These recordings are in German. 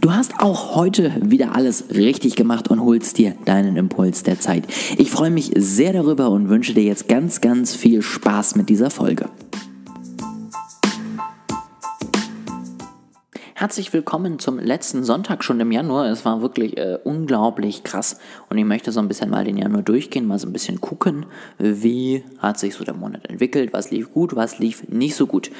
Du hast auch heute wieder alles richtig gemacht und holst dir deinen Impuls der Zeit. Ich freue mich sehr darüber und wünsche dir jetzt ganz, ganz viel Spaß mit dieser Folge. Herzlich willkommen zum letzten Sonntag schon im Januar. Es war wirklich äh, unglaublich krass und ich möchte so ein bisschen mal den Januar durchgehen, mal so ein bisschen gucken, wie hat sich so der Monat entwickelt, was lief gut, was lief nicht so gut.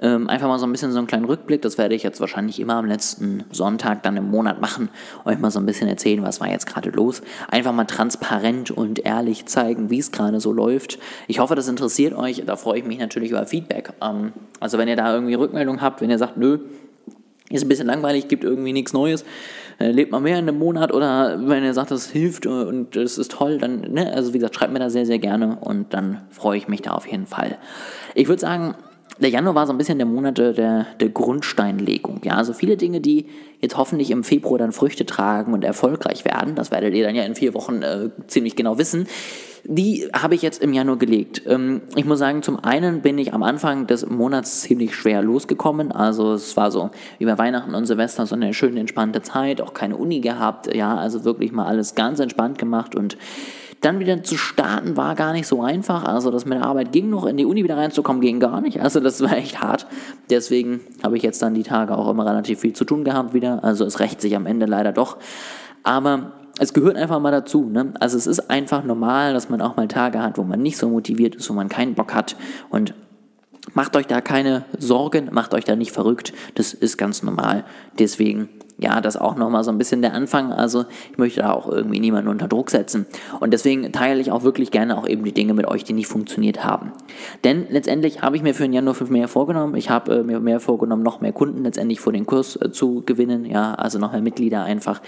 Ähm, einfach mal so ein bisschen so einen kleinen Rückblick, das werde ich jetzt wahrscheinlich immer am letzten Sonntag dann im Monat machen, euch mal so ein bisschen erzählen, was war jetzt gerade los. Einfach mal transparent und ehrlich zeigen, wie es gerade so läuft. Ich hoffe, das interessiert euch, da freue ich mich natürlich über Feedback. Ähm, also wenn ihr da irgendwie Rückmeldung habt, wenn ihr sagt, nö, ist ein bisschen langweilig, gibt irgendwie nichts Neues, äh, lebt man mehr in einem Monat oder wenn ihr sagt, das hilft und es ist toll, dann, ne, also wie gesagt, schreibt mir da sehr, sehr gerne und dann freue ich mich da auf jeden Fall. Ich würde sagen, der Januar war so ein bisschen der Monat der, der Grundsteinlegung. Ja, also viele Dinge, die jetzt hoffentlich im Februar dann Früchte tragen und erfolgreich werden, das werdet ihr dann ja in vier Wochen äh, ziemlich genau wissen, die habe ich jetzt im Januar gelegt. Ähm, ich muss sagen, zum einen bin ich am Anfang des Monats ziemlich schwer losgekommen. Also es war so über Weihnachten und Silvester so eine schöne entspannte Zeit, auch keine Uni gehabt. Ja, also wirklich mal alles ganz entspannt gemacht und dann wieder zu starten war gar nicht so einfach. Also das mit der Arbeit ging noch, in die Uni wieder reinzukommen ging gar nicht. Also das war echt hart. Deswegen habe ich jetzt dann die Tage auch immer relativ viel zu tun gehabt wieder. Also es rächt sich am Ende leider doch. Aber es gehört einfach mal dazu. Ne? Also es ist einfach normal, dass man auch mal Tage hat, wo man nicht so motiviert ist, wo man keinen Bock hat. Und macht euch da keine Sorgen, macht euch da nicht verrückt. Das ist ganz normal. Deswegen, ja, das auch nochmal so ein bisschen der Anfang. Also ich möchte da auch irgendwie niemanden unter Druck setzen. Und deswegen teile ich auch wirklich gerne auch eben die Dinge mit euch, die nicht funktioniert haben. Denn letztendlich habe ich mir für den Januar 5 mehr vorgenommen. Ich habe äh, mir mehr vorgenommen, noch mehr Kunden letztendlich vor den Kurs äh, zu gewinnen. Ja, also noch mehr Mitglieder einfach.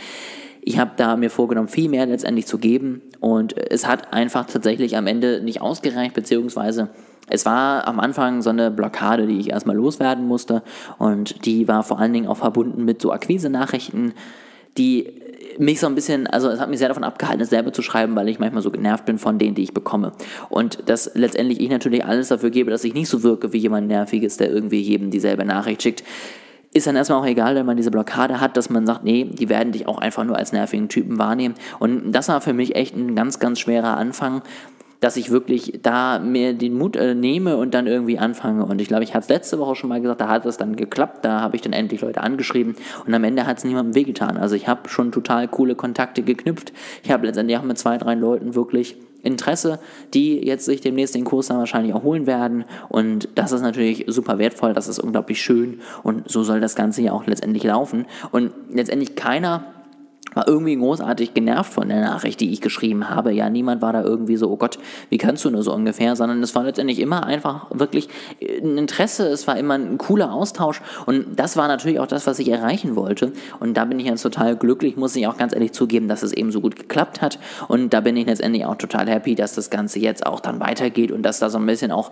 Ich habe da mir vorgenommen, viel mehr letztendlich zu geben und es hat einfach tatsächlich am Ende nicht ausgereicht, beziehungsweise es war am Anfang so eine Blockade, die ich erstmal loswerden musste und die war vor allen Dingen auch verbunden mit so Akquise-Nachrichten, die mich so ein bisschen, also es hat mich sehr davon abgehalten, es selber zu schreiben, weil ich manchmal so genervt bin von denen, die ich bekomme. Und dass letztendlich ich natürlich alles dafür gebe, dass ich nicht so wirke wie jemand Nerviges, der irgendwie jedem dieselbe Nachricht schickt ist dann erstmal auch egal, wenn man diese Blockade hat, dass man sagt, nee, die werden dich auch einfach nur als nervigen Typen wahrnehmen. Und das war für mich echt ein ganz, ganz schwerer Anfang, dass ich wirklich da mir den Mut äh, nehme und dann irgendwie anfange. Und ich glaube, ich hatte es letzte Woche schon mal gesagt, da hat es dann geklappt, da habe ich dann endlich Leute angeschrieben und am Ende hat es niemandem wehgetan. Also ich habe schon total coole Kontakte geknüpft. Ich habe letztendlich auch mit zwei, drei Leuten wirklich Interesse, die jetzt sich demnächst den Kurs dann wahrscheinlich auch holen werden. Und das ist natürlich super wertvoll, das ist unglaublich schön und so soll das Ganze ja auch letztendlich laufen. Und letztendlich keiner war irgendwie großartig genervt von der Nachricht, die ich geschrieben habe. Ja, niemand war da irgendwie so, oh Gott, wie kannst du nur so ungefähr, sondern es war letztendlich immer einfach wirklich ein Interesse, es war immer ein cooler Austausch und das war natürlich auch das, was ich erreichen wollte. Und da bin ich jetzt total glücklich, muss ich auch ganz ehrlich zugeben, dass es eben so gut geklappt hat. Und da bin ich letztendlich auch total happy, dass das Ganze jetzt auch dann weitergeht und dass da so ein bisschen auch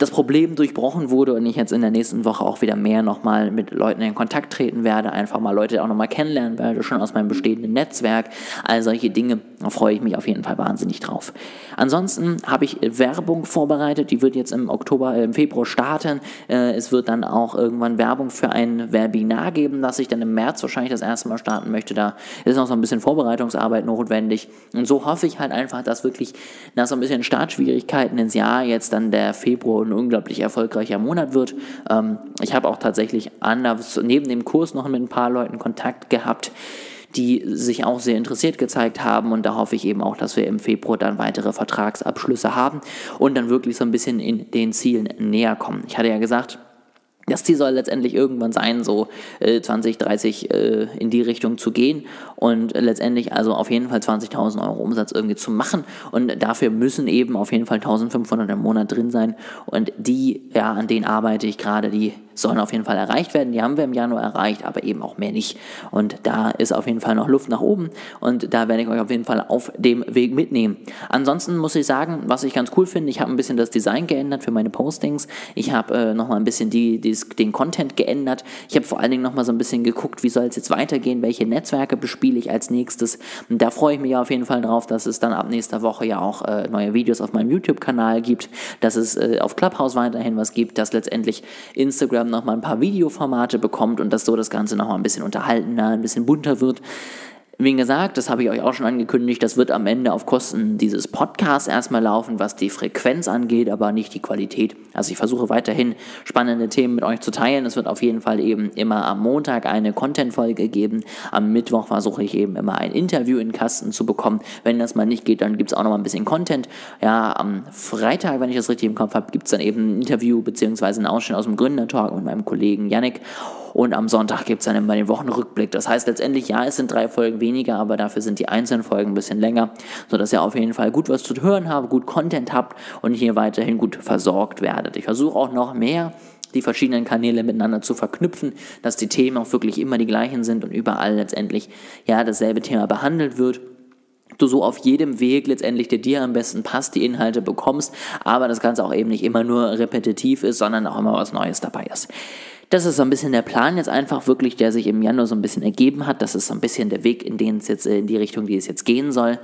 das Problem durchbrochen wurde und ich jetzt in der nächsten Woche auch wieder mehr nochmal mit Leuten in Kontakt treten werde, einfach mal Leute auch nochmal kennenlernen werde, schon aus meinem bestehenden Netzwerk. All solche Dinge, da freue ich mich auf jeden Fall wahnsinnig drauf. Ansonsten habe ich Werbung vorbereitet, die wird jetzt im Oktober, äh, im Februar starten. Äh, es wird dann auch irgendwann Werbung für ein Webinar geben, das ich dann im März wahrscheinlich das erste Mal starten möchte. Da ist noch so ein bisschen Vorbereitungsarbeit notwendig. Und so hoffe ich halt einfach, dass wirklich nach so ein bisschen Startschwierigkeiten ins Jahr jetzt dann der Februar ein unglaublich erfolgreicher Monat wird. Ähm, ich habe auch tatsächlich anders, neben dem Kurs noch mit ein paar Leuten Kontakt gehabt, die sich auch sehr interessiert gezeigt haben. Und da hoffe ich eben auch, dass wir im Februar dann weitere Vertragsabschlüsse haben und dann wirklich so ein bisschen in den Zielen näher kommen. Ich hatte ja gesagt, das Ziel soll letztendlich irgendwann sein, so äh, 20, 30 äh, in die Richtung zu gehen und letztendlich also auf jeden Fall 20.000 Euro Umsatz irgendwie zu machen. Und dafür müssen eben auf jeden Fall 1.500 im Monat drin sein. Und die, ja, an denen arbeite ich gerade, die sollen auf jeden Fall erreicht werden. Die haben wir im Januar erreicht, aber eben auch mehr nicht. Und da ist auf jeden Fall noch Luft nach oben und da werde ich euch auf jeden Fall auf dem Weg mitnehmen. Ansonsten muss ich sagen, was ich ganz cool finde, ich habe ein bisschen das Design geändert für meine Postings. Ich habe äh, nochmal ein bisschen die, die, den Content geändert. Ich habe vor allen Dingen nochmal so ein bisschen geguckt, wie soll es jetzt weitergehen, welche Netzwerke bespiele ich als nächstes. Und da freue ich mich auf jeden Fall drauf, dass es dann ab nächster Woche ja auch äh, neue Videos auf meinem YouTube-Kanal gibt, dass es äh, auf Clubhouse weiterhin was gibt, dass letztendlich Instagram nochmal ein paar Videoformate bekommt und dass so das Ganze nochmal ein bisschen unterhaltener, ein bisschen bunter wird. Wie gesagt, das habe ich euch auch schon angekündigt, das wird am Ende auf Kosten dieses Podcasts erstmal laufen, was die Frequenz angeht, aber nicht die Qualität. Also ich versuche weiterhin spannende Themen mit euch zu teilen. Es wird auf jeden Fall eben immer am Montag eine Content-Folge geben. Am Mittwoch versuche ich eben immer ein Interview in den Kasten zu bekommen. Wenn das mal nicht geht, dann gibt es auch noch mal ein bisschen Content. Ja, am Freitag, wenn ich das richtig im Kopf habe, gibt es dann eben ein Interview bzw. einen Ausschnitt aus dem Gründertalk mit meinem Kollegen Yannick. Und am Sonntag gibt es dann immer den Wochenrückblick. Das heißt letztendlich, ja, es sind drei Folgen weniger, aber dafür sind die einzelnen Folgen ein bisschen länger, sodass ihr auf jeden Fall gut was zu hören habt, gut Content habt und hier weiterhin gut versorgt werdet. Ich versuche auch noch mehr die verschiedenen Kanäle miteinander zu verknüpfen, dass die Themen auch wirklich immer die gleichen sind und überall letztendlich ja dasselbe Thema behandelt wird du so auf jedem Weg letztendlich, der dir am besten passt, die Inhalte bekommst, aber das Ganze auch eben nicht immer nur repetitiv ist, sondern auch immer was Neues dabei ist. Das ist so ein bisschen der Plan jetzt einfach wirklich, der sich im Januar so ein bisschen ergeben hat. Das ist so ein bisschen der Weg, in den es jetzt in die Richtung, die es jetzt gehen soll.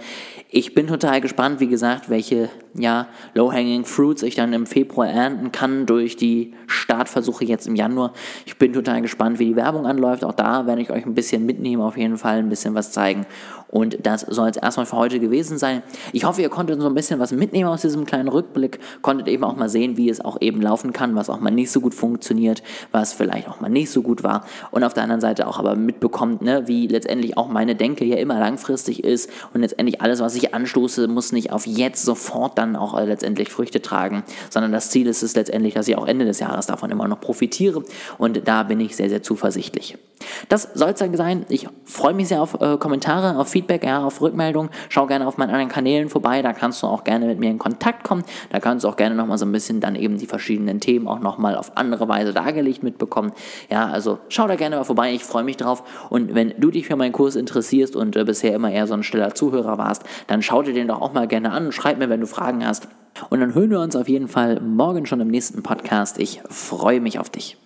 Ich bin total gespannt, wie gesagt, welche ja, Low-Hanging Fruits ich dann im Februar ernten kann durch die Startversuche jetzt im Januar. Ich bin total gespannt, wie die Werbung anläuft. Auch da werde ich euch ein bisschen mitnehmen, auf jeden Fall ein bisschen was zeigen. Und das soll es erstmal für heute gewesen sein. Ich hoffe, ihr konntet so ein bisschen was mitnehmen aus diesem kleinen Rückblick, konntet eben auch mal sehen, wie es auch eben laufen kann, was auch mal nicht so gut funktioniert, was vielleicht auch mal nicht so gut war. Und auf der anderen Seite auch aber mitbekommt, ne, wie letztendlich auch meine Denke ja immer langfristig ist und letztendlich alles, was ich anstoße, muss nicht auf jetzt sofort dann auch letztendlich Früchte tragen, sondern das Ziel ist es letztendlich, dass ich auch Ende des Jahres davon immer noch profitiere. Und da bin ich sehr, sehr zuversichtlich. Das soll es dann sein. Ich freue mich sehr auf äh, Kommentare, auf Feedback, ja, auf Rückmeldung. Schau gerne auf meinen anderen Kanälen vorbei. Da kannst du auch gerne mit mir in Kontakt kommen. Da kannst du auch gerne nochmal so ein bisschen dann eben die verschiedenen Themen auch nochmal auf andere Weise dargelegt mitbekommen. Ja, also schau da gerne mal vorbei. Ich freue mich drauf. Und wenn du dich für meinen Kurs interessierst und äh, bisher immer eher so ein stiller Zuhörer warst, dann schau dir den doch auch mal gerne an schreib mir, wenn du Fragen hast. Und dann hören wir uns auf jeden Fall morgen schon im nächsten Podcast. Ich freue mich auf dich.